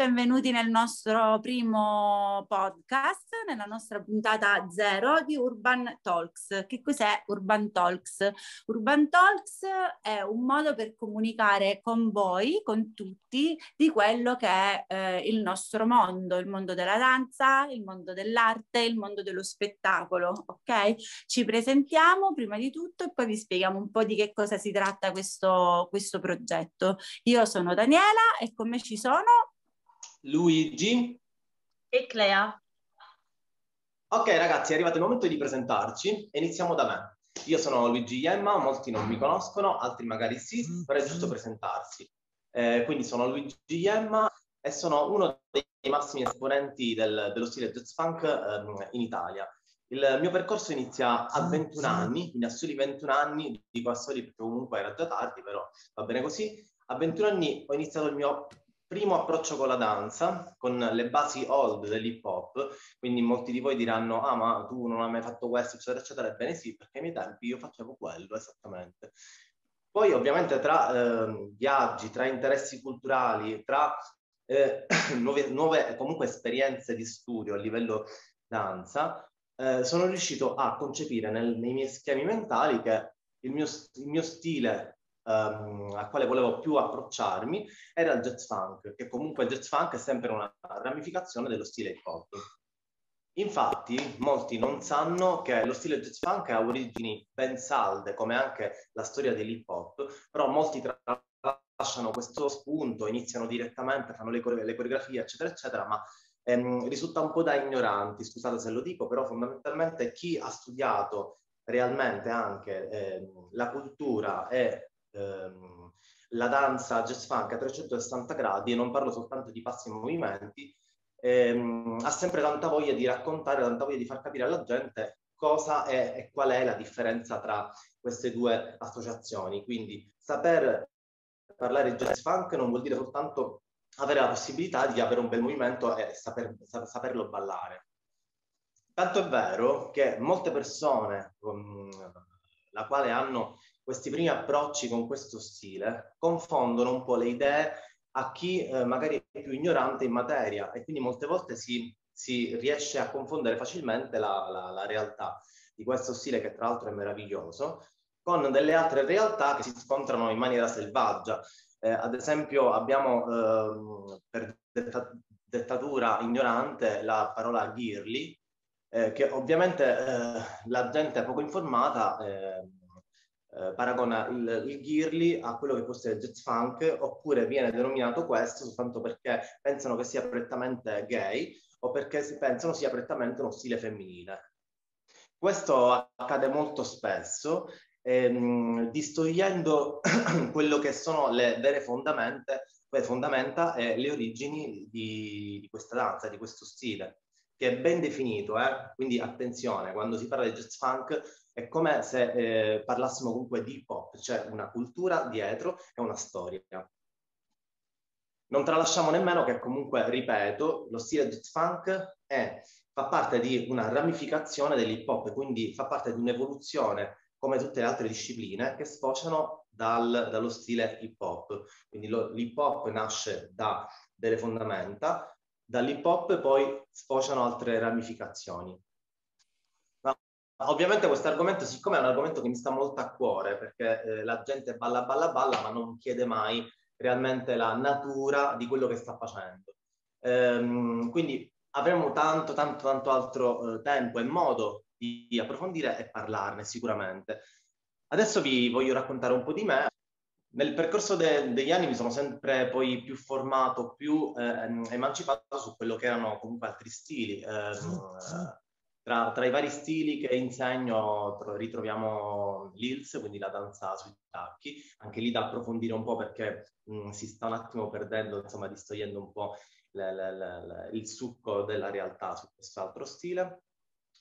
Benvenuti nel nostro primo podcast, nella nostra puntata zero di Urban Talks. Che cos'è Urban Talks? Urban Talks è un modo per comunicare con voi, con tutti, di quello che è eh, il nostro mondo, il mondo della danza, il mondo dell'arte, il mondo dello spettacolo, ok? Ci presentiamo prima di tutto e poi vi spieghiamo un po' di che cosa si tratta questo, questo progetto. Io sono Daniela e con me ci sono Luigi e Clea. Ok ragazzi, è arrivato il momento di presentarci e iniziamo da me. Io sono Luigi Iemma, molti non mi conoscono, altri magari sì, però è giusto presentarsi. Eh, quindi sono Luigi Iemma e sono uno dei massimi esponenti del, dello stile jazz funk eh, in Italia. Il mio percorso inizia a 21 anni, quindi a soli 21 anni, dico a soli perché comunque era già tardi, però va bene così. A 21 anni ho iniziato il mio primo approccio con la danza, con le basi old dell'hip hop, quindi molti di voi diranno, ah ma tu non hai mai fatto questo, eccetera, eccetera, ebbene sì, perché ai miei tempi io facevo quello, esattamente. Poi ovviamente tra eh, viaggi, tra interessi culturali, tra eh, nuove, nuove, comunque esperienze di studio a livello danza, eh, sono riuscito a concepire nel, nei miei schemi mentali che il mio, il mio stile um, al quale volevo più approcciarmi era il jazz funk, che comunque il jazz funk è sempre una ramificazione dello stile hip hop. Infatti, molti non sanno che lo stile jazz funk ha origini ben salde, come anche la storia dell'hip hop, però molti tralasciano questo spunto, iniziano direttamente, fanno le, core- le coreografie, eccetera, eccetera, ma ehm, risulta un po' da ignoranti, scusate se lo dico, però fondamentalmente chi ha studiato realmente anche ehm, la cultura e ehm, la danza jazz funk a 360 gradi, e non parlo soltanto di passi e movimenti, ehm, ha sempre tanta voglia di raccontare, tanta voglia di far capire alla gente cosa è e qual è la differenza tra queste due associazioni. Quindi saper parlare jazz funk non vuol dire soltanto avere la possibilità di avere un bel movimento e saper, saperlo ballare. Tanto è vero che molte persone, con la quale hanno questi primi approcci con questo stile confondono un po' le idee a chi eh, magari è più ignorante in materia e quindi molte volte si, si riesce a confondere facilmente la, la, la, realtà di questo stile che tra l'altro è meraviglioso con delle altre realtà che si scontrano in maniera selvaggia. Eh, ad esempio abbiamo eh, per detta, dettatura ignorante la parola girly, eh, che ovviamente eh, la gente poco informata eh, paragona il, il girly a quello che può il jazz funk, oppure viene denominato questo soltanto perché pensano che sia prettamente gay o perché si pensano sia prettamente uno stile femminile. Questo accade molto spesso, ehm, distogliendo quello che sono le vere fondamenta, fondamenta e le origini di, di questa danza, di questo stile che è ben definito, eh? quindi attenzione, quando si parla di jazz funk è come se eh, parlassimo comunque di hip hop, cioè una cultura dietro e una storia. Non tralasciamo nemmeno che comunque, ripeto, lo stile jazz funk è, fa parte di una ramificazione dell'hip hop, quindi fa parte di un'evoluzione come tutte le altre discipline che sfociano dal, dallo stile hip hop. Quindi l'hip hop nasce da delle fondamenta, dall'hip hop poi sfociano altre ramificazioni. Ovviamente questo argomento, siccome è un argomento che mi sta molto a cuore, perché eh, la gente balla, balla, balla, ma non chiede mai realmente la natura di quello che sta facendo. Ehm, quindi avremo tanto, tanto, tanto altro eh, tempo e modo di approfondire e parlarne sicuramente. Adesso vi voglio raccontare un po' di me. Nel percorso de- degli anni mi sono sempre poi più formato, più eh, emancipato su quello che erano comunque altri stili. Ehm, tra, tra, i vari stili che insegno ritroviamo l'ILS, quindi la danza sui tacchi, anche lì da approfondire un po' perché mh, si sta un attimo perdendo, insomma, distogliendo un po' le, le, le, il succo della realtà su quest'altro stile.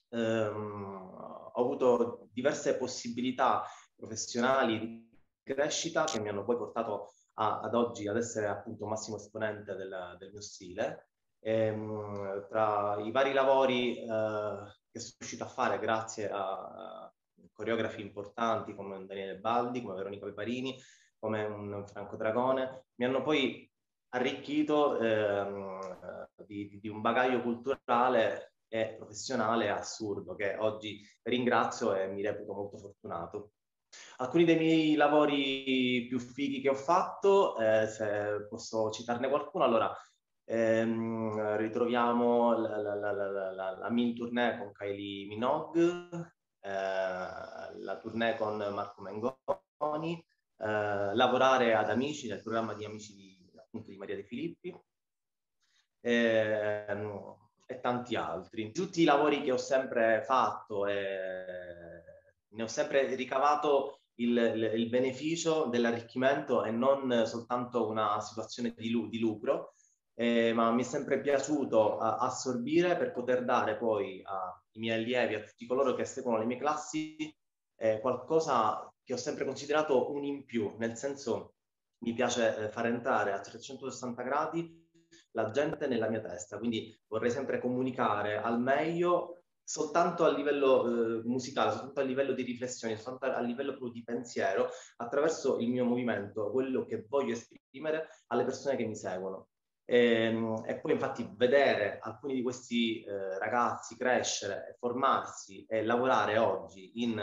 Um, ho avuto diverse possibilità professionali crescita che mi hanno poi portato a, ad oggi ad essere appunto massimo esponente del, del mio stile e, ehm, tra i vari lavori eh, che sono riuscito a fare grazie a, a coreografi importanti come Daniele Baldi, come Veronica Peparini, come un Franco Dragone, mi hanno poi arricchito ehm, di, di, un bagaglio culturale e professionale assurdo che oggi ringrazio e mi reputo molto fortunato. Alcuni dei miei lavori più fighi che ho fatto, eh, se posso citarne qualcuno, allora ehm, ritroviamo la, la, la, la, mini tournée con Kylie Minogue, eh, la tournée con Marco Mengoni, eh, lavorare ad Amici, nel programma di Amici di, appunto, di Maria De Filippi e, ehm, e tanti altri. Tutti i lavori che ho sempre fatto e ne ho sempre ricavato il, il, il beneficio dell'arricchimento e non soltanto una situazione di, di lucro, eh, ma mi è sempre piaciuto uh, assorbire per poter dare poi ai miei allievi, a tutti coloro che seguono le mie classi, eh, qualcosa che ho sempre considerato un in più, nel senso mi piace eh, far entrare a 360 gradi la gente nella mia testa, quindi vorrei sempre comunicare al meglio soltanto a livello eh, musicale, soltanto a livello di riflessione, soltanto a livello proprio di pensiero, attraverso il mio movimento, quello che voglio esprimere alle persone che mi seguono. E, ehm, e poi infatti vedere alcuni di questi eh, ragazzi crescere, formarsi e lavorare oggi in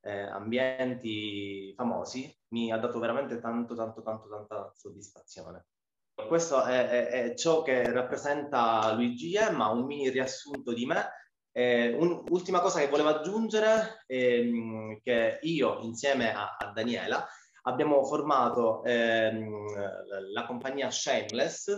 eh, ambienti famosi mi ha dato veramente tanto, tanto, tanto, tanta soddisfazione. Questo è, è, è ciò che rappresenta Luigi Emma, un mini riassunto di me eh, un'ultima cosa che volevo aggiungere ehm, che io insieme a, a Daniela abbiamo formato ehm, la compagnia Shameless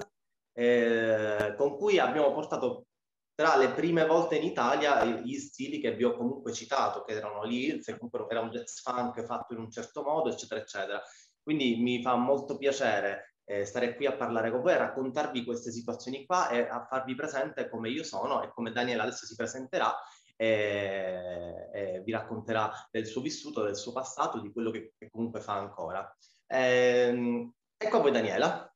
eh, con cui abbiamo portato tra le prime volte in Italia gli stili che vi ho comunque citato, che erano lì, se comunque era un jazz funk fatto in un certo modo, eccetera, eccetera. Quindi mi fa molto piacere eh, stare qui a parlare con voi, a raccontarvi queste situazioni qua e a farvi presente come io sono e come Daniela adesso si presenterà e, e vi racconterà del suo vissuto, del suo passato, di quello che, che comunque fa ancora. Eh, ecco a voi Daniela.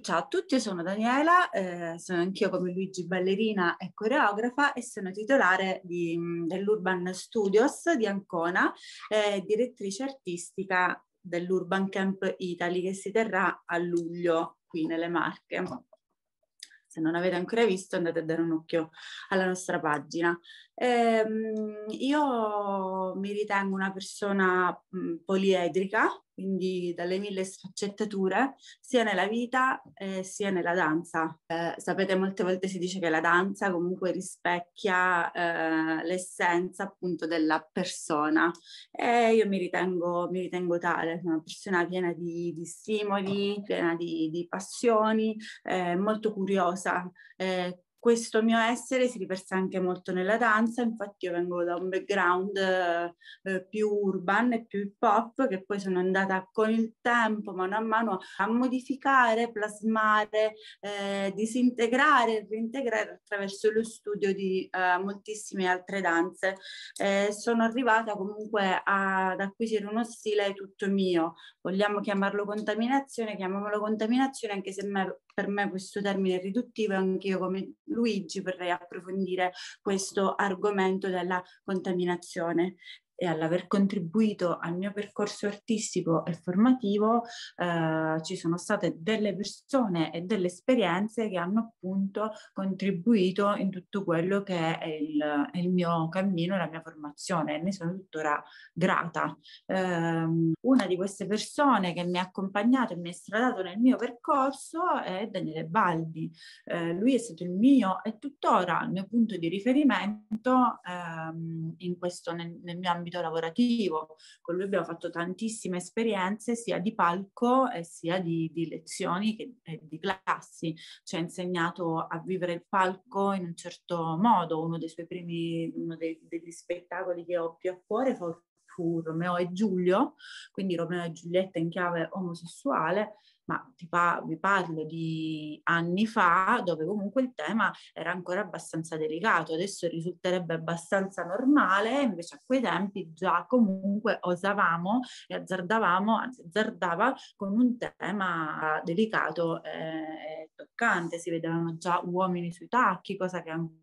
Ciao a tutti, sono Daniela, eh, sono anch'io come Luigi ballerina e coreografa e sono titolare di, dell'Urban Studios di Ancona, eh, direttrice artistica dell'Urban Camp Italy che si terrà a luglio qui nelle Marche. Se non avete ancora visto andate a dare un occhio alla nostra pagina. Ehm, io mi ritengo una persona poliedrica, quindi dalle mille sfaccettature, sia nella vita eh, sia nella danza. Eh, sapete, molte volte si dice che la danza comunque rispecchia eh, l'essenza appunto della persona e io mi ritengo, mi ritengo tale, una persona piena di, di stimoli, piena di, di passioni, eh, molto curiosa eh, questo mio essere si riversa anche molto nella danza, infatti io vengo da un background eh, più urban e più hip hop che poi sono andata con il tempo, mano a mano, a modificare, plasmare, eh, disintegrare e reintegrare attraverso lo studio di eh, moltissime altre danze. Eh, sono arrivata comunque ad acquisire uno stile tutto mio, vogliamo chiamarlo contaminazione, chiamiamolo contaminazione anche se me, per me questo termine è riduttivo, anche io come Luigi vorrei approfondire questo argomento della contaminazione e all'aver contribuito al mio percorso artistico e formativo eh, ci sono state delle persone e delle esperienze che hanno appunto contribuito in tutto quello che è il, il mio cammino, la mia formazione e ne sono tuttora grata. Eh, una di queste persone che mi ha accompagnato e mi ha stradato nel mio percorso è Daniele Baldi. Eh, lui è stato il mio e tuttora il mio punto di riferimento ehm, questo, nel, nel mio ambito ambito lavorativo. Con lui abbiamo fatto tantissime esperienze sia di palco e sia di, di lezioni che eh, di classi. Ci ha insegnato a vivere il palco in un certo modo. Uno dei suoi primi, uno dei, degli spettacoli che ho più a cuore fu Romeo e Giulio, quindi Romeo e Giulietta in chiave omosessuale, ma pa- vi parlo di anni fa dove comunque il tema era ancora abbastanza delicato, adesso risulterebbe abbastanza normale, invece a quei tempi già comunque osavamo e azzardavamo, anzi azzardava con un tema delicato e toccante, si vedevano già uomini sui tacchi, cosa che ancora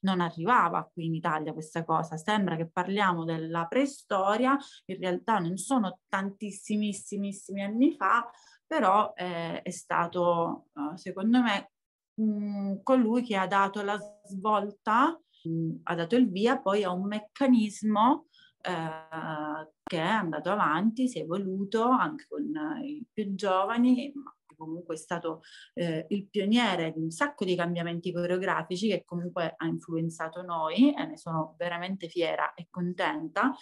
non arrivava qui in Italia questa cosa. Sembra che parliamo della preistoria, in realtà non sono tantissimissimissimi anni fa, però eh, è stato, uh, secondo me, mh, colui che ha dato la svolta, mh, ha dato il via poi a un meccanismo eh, che è andato avanti, si è evoluto anche con i più giovani, ma comunque è stato eh, il pioniere di un sacco di cambiamenti coreografici che comunque ha influenzato noi e ne sono veramente fiera e contenta.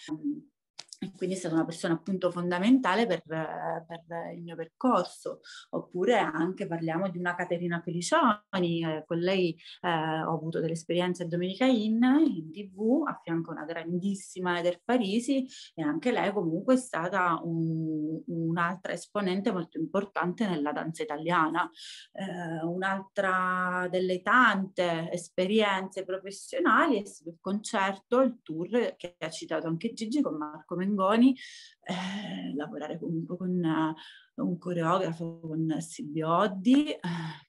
E quindi è stata una persona appunto fondamentale per, per, il mio percorso. Oppure anche parliamo di una Caterina Felicioni, eh, con lei eh, ho avuto delle esperienze a Domenica In, in tv, a fianco a una grandissima Eder Parisi e anche lei comunque è stata un, un'altra esponente molto importante nella danza italiana. Eh, un'altra delle tante esperienze professionali è stato il concerto, il tour che ha citato anche Gigi con Marco Mengoni Mengoni, eh, lavorare comunque con uh, un coreografo, con Silvio Oddi, eh,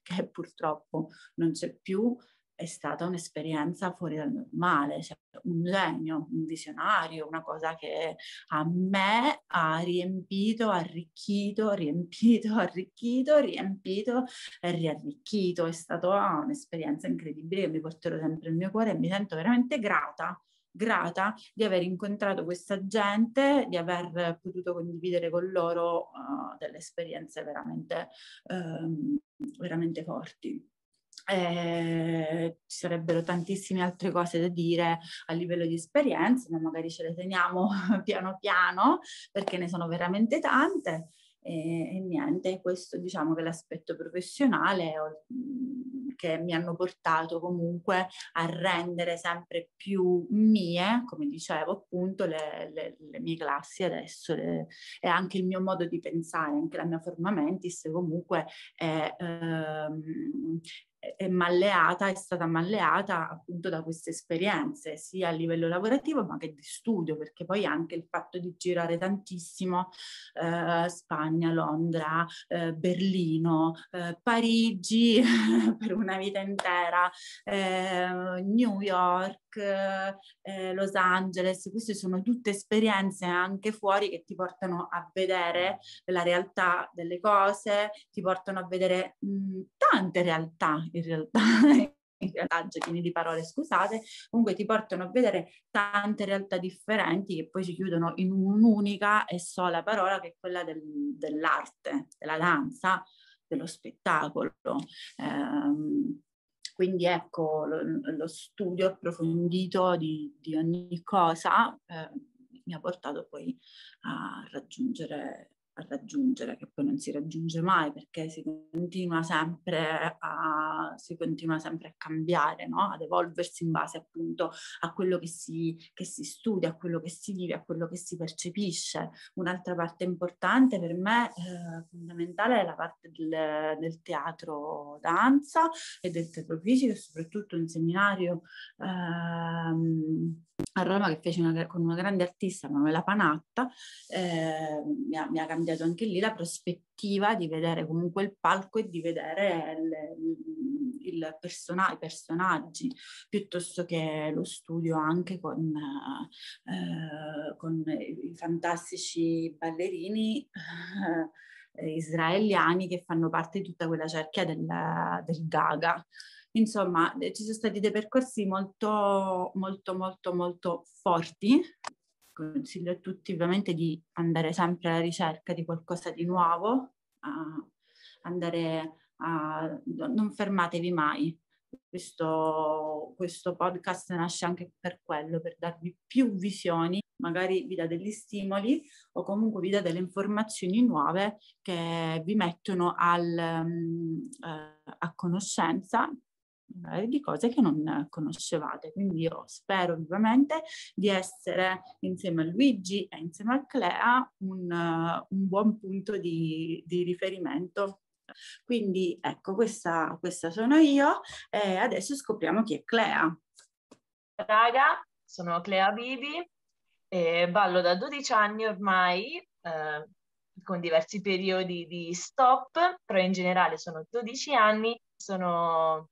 che purtroppo non c'è più, è stata un'esperienza fuori dal normale, cioè un genio, un visionario, una cosa che a me ha riempito, arricchito, riempito, arricchito, riempito e riarricchito. È stata un'esperienza incredibile che mi porterò sempre nel mio cuore e mi sento veramente grata grata di aver incontrato questa gente, di aver potuto condividere con loro uh, delle esperienze veramente, um, veramente forti. Eh, ci sarebbero tantissime altre cose da dire a livello di esperienze, ma magari ce le teniamo piano piano perché ne sono veramente tante. E, e niente, questo diciamo che l'aspetto professionale che mi hanno portato comunque a rendere sempre più mie, come dicevo appunto, le, le, le mie classi adesso le, e anche il mio modo di pensare, anche la mia forma mentis comunque è, ehm, è malleata, è stata malleata appunto da queste esperienze, sia a livello lavorativo ma che di studio, perché poi anche il fatto di girare tantissimo eh, Spagna, Londra, eh, Berlino, eh, Parigi per una vita intera, eh, New York, eh, Los Angeles, queste sono tutte esperienze anche fuori che ti portano a vedere la realtà delle cose, ti portano a vedere mh, tante realtà in realtà. in realtà giochini di parole, scusate, comunque ti portano a vedere tante realtà differenti che poi si chiudono in un'unica e sola parola che è quella del, dell'arte, della danza, dello spettacolo. Eh, quindi ecco, lo, lo studio approfondito di, di ogni cosa eh, mi ha portato poi a raggiungere a raggiungere, che poi non si raggiunge mai perché si continua sempre a, continua sempre a cambiare, no? ad evolversi in base appunto a quello che si, che si studia, a quello che si vive, a quello che si percepisce. Un'altra parte importante per me, eh, fondamentale, è la parte del, del, teatro danza e del teatro fisico e soprattutto un seminario. Ehm, a Roma che fece una, con una grande artista, Manuela Panatta, eh, mi, ha, mi, ha, cambiato anche lì la prospettiva di vedere comunque il palco e di vedere il, il persona, i personaggi, piuttosto che lo studio anche con, eh, con i fantastici ballerini. Eh, israeliani che fanno parte di tutta quella cerchia del, del Gaga. Insomma, ci sono stati dei percorsi molto, molto, molto, molto forti. Consiglio a tutti ovviamente di andare sempre alla ricerca di qualcosa di nuovo, a andare a... non fermatevi mai. Questo, questo podcast nasce anche per quello, per darvi più visioni, magari vi dà degli stimoli o comunque vi dà delle informazioni nuove che vi mettono al, um, uh, a conoscenza di cose che non conoscevate. Quindi io spero vivamente di essere insieme a Luigi e insieme a Clea un, un buon punto di, di riferimento quindi ecco, questa, questa, sono io e adesso scopriamo chi è Clea. Raga, sono Clea Bibi e ballo da 12 anni ormai, eh, con diversi periodi di stop, però in generale sono 12 anni, sono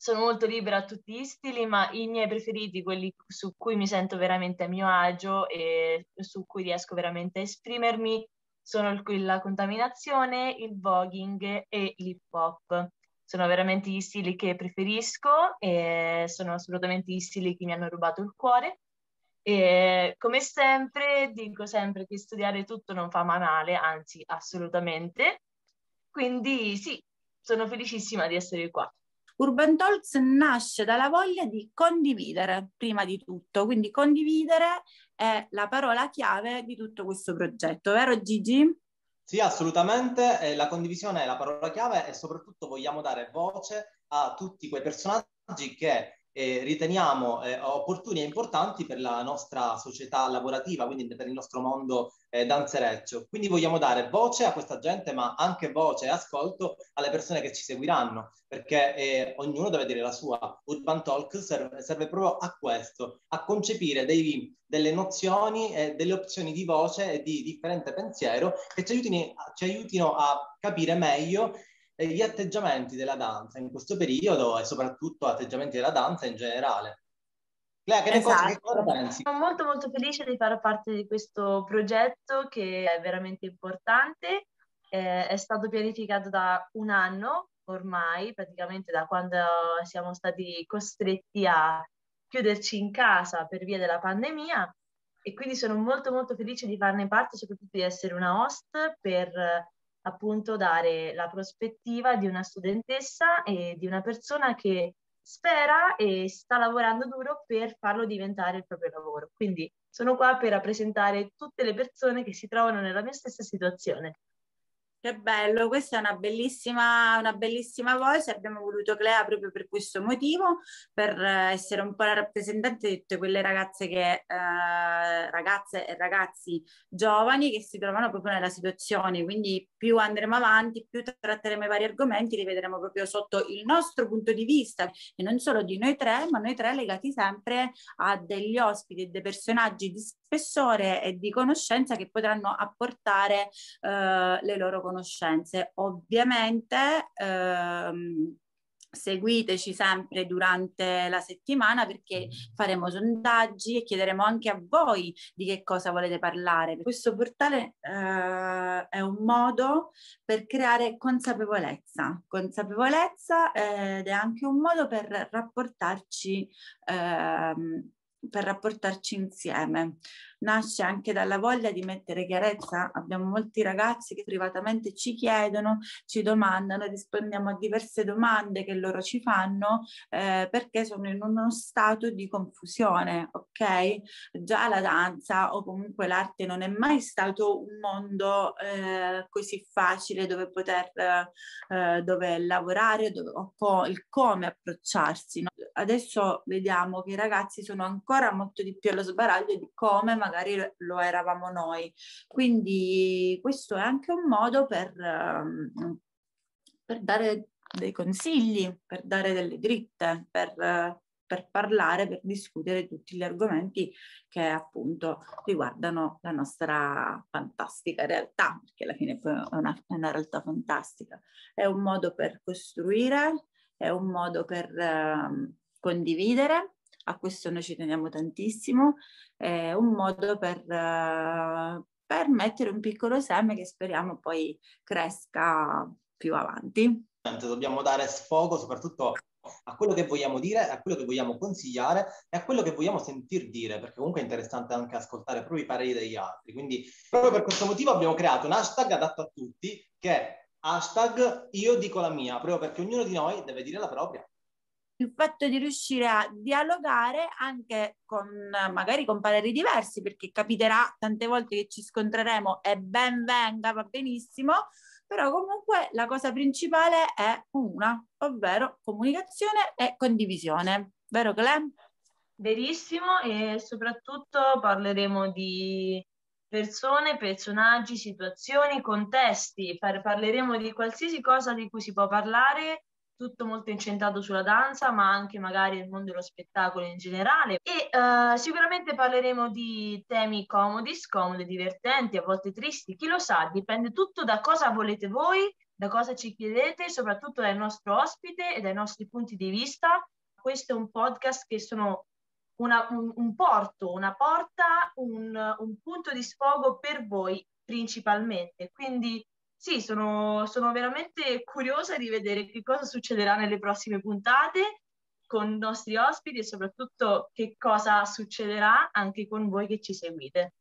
sono molto libera a tutti gli stili, ma i miei preferiti, quelli su cui mi sento veramente a mio agio e su cui riesco veramente a esprimermi, sono la contaminazione, il voguing e l'hip hop. Sono veramente gli stili che preferisco e sono assolutamente gli stili che mi hanno rubato il cuore. E come sempre, dico sempre che studiare tutto non fa male, anzi, assolutamente. Quindi sì, sono felicissima di essere qua. Urban Talks nasce dalla voglia di condividere, prima di tutto, quindi condividere è la parola chiave di tutto questo progetto, vero Gigi? Sì, assolutamente, eh, la condivisione è la parola chiave e soprattutto vogliamo dare voce a tutti quei personaggi che eh, riteniamo eh, opportuni e importanti per la nostra società lavorativa, quindi per il nostro mondo eh, danzereccio. Quindi vogliamo dare voce a questa gente, ma anche voce e ascolto alle persone che ci seguiranno, perché eh, ognuno deve dire la sua. Urban Talk serve, serve proprio a questo, a concepire dei, delle nozioni e delle opzioni di voce e di differente pensiero che ci aiutino, ci aiutino a capire meglio gli atteggiamenti della danza in questo periodo e soprattutto atteggiamenti della danza in generale. Lea, che, esatto. cosa, che cosa pensi? Sono molto molto felice di fare parte di questo progetto che è veramente importante. Eh, è stato pianificato da un anno ormai, praticamente da quando siamo stati costretti a chiuderci in casa per via della pandemia e quindi sono molto molto felice di farne parte, soprattutto di essere una host per appunto dare la prospettiva di una studentessa e di una persona che spera e sta lavorando duro per farlo diventare il proprio lavoro. Quindi sono qua per rappresentare tutte le persone che si trovano nella mia stessa situazione. Che bello, questa è una bellissima, una bellissima voce, abbiamo voluto Clea proprio per questo motivo, per essere un po' la rappresentante di tutte quelle ragazze, che, eh, ragazze e ragazzi giovani che si trovano proprio nella situazione, quindi più andremo avanti, più tratteremo i vari argomenti, li vedremo proprio sotto il nostro punto di vista. E non solo di noi tre, ma noi tre legati sempre a degli ospiti e dei personaggi di spessore e di conoscenza che potranno apportare eh, le loro conoscenze conoscenze. Ovviamente ehm, seguiteci sempre durante la settimana perché faremo sondaggi e chiederemo anche a voi di che cosa volete parlare. Questo portale eh, è un modo per creare consapevolezza, consapevolezza eh, ed è anche un modo per rapportarci eh, per rapportarci insieme nasce anche dalla voglia di mettere chiarezza. Abbiamo molti ragazzi che privatamente ci chiedono, ci domandano, rispondiamo a diverse domande che loro ci fanno eh, perché sono in uno stato di confusione, ok? Già la danza o comunque l'arte non è mai stato un mondo eh, così facile dove poter eh, dove lavorare dove, o co- il come approcciarsi. No? Adesso vediamo che i ragazzi sono ancora molto di più allo sbaraglio di come magari lo eravamo noi. Quindi questo è anche un modo per, um, per dare dei consigli, per dare delle dritte, per, per parlare, per discutere tutti gli argomenti che appunto riguardano la nostra fantastica realtà, perché alla fine è una, è una realtà fantastica. È un modo per costruire, è un modo per uh, condividere a questo noi ci teniamo tantissimo, è un modo per, uh, per mettere un piccolo seme che speriamo poi cresca più avanti. Dobbiamo dare sfogo soprattutto a quello che vogliamo dire, a quello che vogliamo consigliare e a quello che vogliamo sentir dire, perché comunque è interessante anche ascoltare proprio i pareri degli altri. Quindi proprio per questo motivo abbiamo creato un hashtag adatto a tutti che è hashtag io dico la mia, proprio perché ognuno di noi deve dire la propria il fatto di riuscire a dialogare anche con magari con pareri diversi, perché capiterà tante volte che ci scontreremo e ben venga, va benissimo, però comunque la cosa principale è una, ovvero comunicazione e condivisione. Vero Clem? Verissimo e soprattutto parleremo di persone, personaggi, situazioni, contesti, Par- parleremo di qualsiasi cosa di cui si può parlare tutto molto incentrato sulla danza, ma anche magari il mondo dello spettacolo in generale. E uh, sicuramente parleremo di temi comodi, scomodi, divertenti, a volte tristi, chi lo sa, dipende tutto da cosa volete voi, da cosa ci chiedete, soprattutto dal nostro ospite e dai nostri punti di vista. Questo è un podcast che sono una, un, un, porto, una porta, un, un punto di sfogo per voi principalmente. Quindi sì, sono, sono veramente curiosa di vedere che cosa succederà nelle prossime puntate con i nostri ospiti e soprattutto che cosa succederà anche con voi che ci seguite.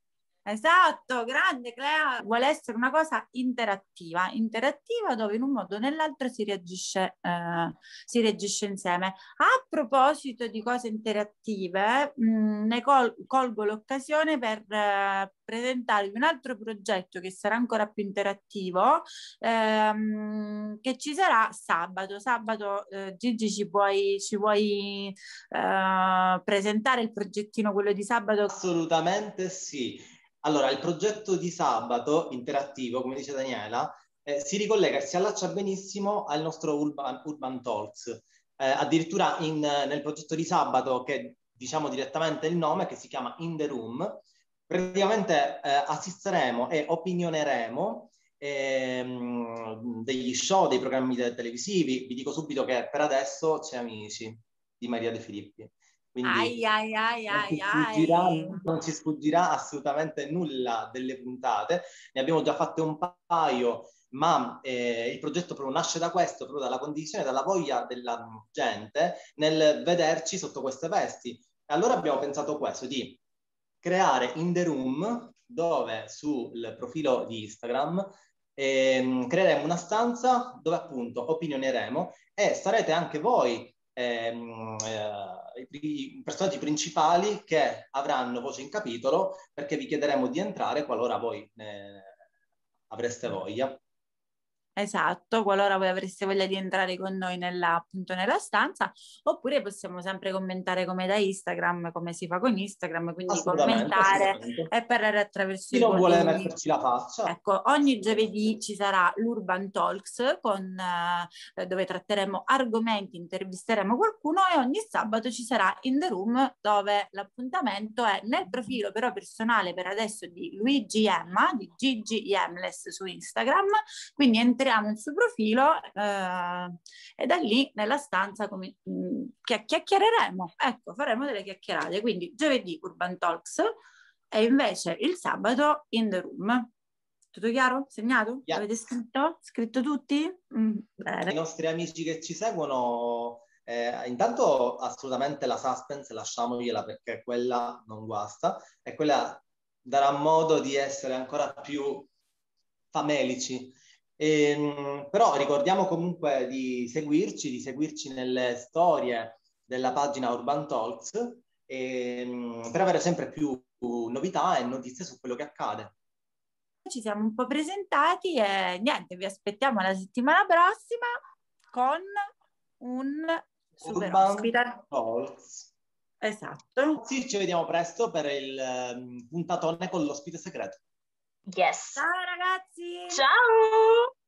Esatto, grande Clea, vuole essere una cosa interattiva, interattiva dove in un modo o nell'altro si reagisce, eh, si reagisce insieme. A proposito di cose interattive, mh, mm, ne col- colgo l'occasione per eh, presentarvi un altro progetto che sarà ancora più interattivo, ehm, che ci sarà sabato. Sabato, eh, Gigi, ci vuoi, ci vuoi eh, presentare il progettino, quello di sabato? Assolutamente sì. Allora, il progetto di sabato interattivo, come dice Daniela, eh, si ricollega e si allaccia benissimo al nostro Urban, Urban Talks. Eh, addirittura in, nel progetto di sabato, che diciamo direttamente il nome, che si chiama In the Room, praticamente eh, assisteremo e opinioneremo ehm, degli show, dei programmi televisivi. Vi dico subito che per adesso c'è Amici di Maria De Filippi. Quindi ai, ai, ai, non, ci sfuggirà, non ci sfuggirà assolutamente nulla delle puntate. Ne abbiamo già fatte un paio, ma eh, il progetto proprio nasce da questo, proprio dalla condivisione, dalla voglia della gente nel vederci sotto queste vesti. E allora abbiamo pensato questo, di creare in the room, dove sul profilo di Instagram eh, creeremo una stanza dove appunto opinioneremo e sarete anche voi ehm, eh, i personaggi principali che avranno voce in capitolo perché vi chiederemo di entrare qualora voi ne avreste voglia. Esatto, qualora voi avreste voglia di entrare con noi nella, appunto nella stanza, oppure possiamo sempre commentare come da Instagram, come si fa con Instagram, quindi commentare e parlare attraverso Chi non vuole metterci la faccia. Ecco, ogni giovedì ci sarà l'Urban Talks con, eh, dove tratteremo argomenti, intervisteremo qualcuno e ogni sabato ci sarà In The Room dove l'appuntamento è nel profilo però personale per adesso di Luigi Emma, di Gigi Yemless su Instagram, quindi entriamo entriamo sul profilo eh, e da lì nella stanza come, mh, mm, chiacchiereremo, ecco, faremo delle chiacchierate. Quindi giovedì Urban Talks e invece il sabato In The Room. Tutto chiaro? Segnato? Yeah. Avete scritto? Scritto tutti? Mm, I nostri amici che ci seguono, eh, intanto assolutamente la suspense lasciamogliela perché quella non guasta e quella darà modo di essere ancora più famelici ehm, però ricordiamo comunque di seguirci, di seguirci nelle storie della pagina Urban Talks ehm, per avere sempre più novità e notizie su quello che accade. Ci siamo un po' presentati e niente, vi aspettiamo la settimana prossima con un super Urban ospite. Talks. Esatto. Sì, ci vediamo presto per il um, puntatone con l'ospite segreto. Yes. Ciao ragazzi. Ciao.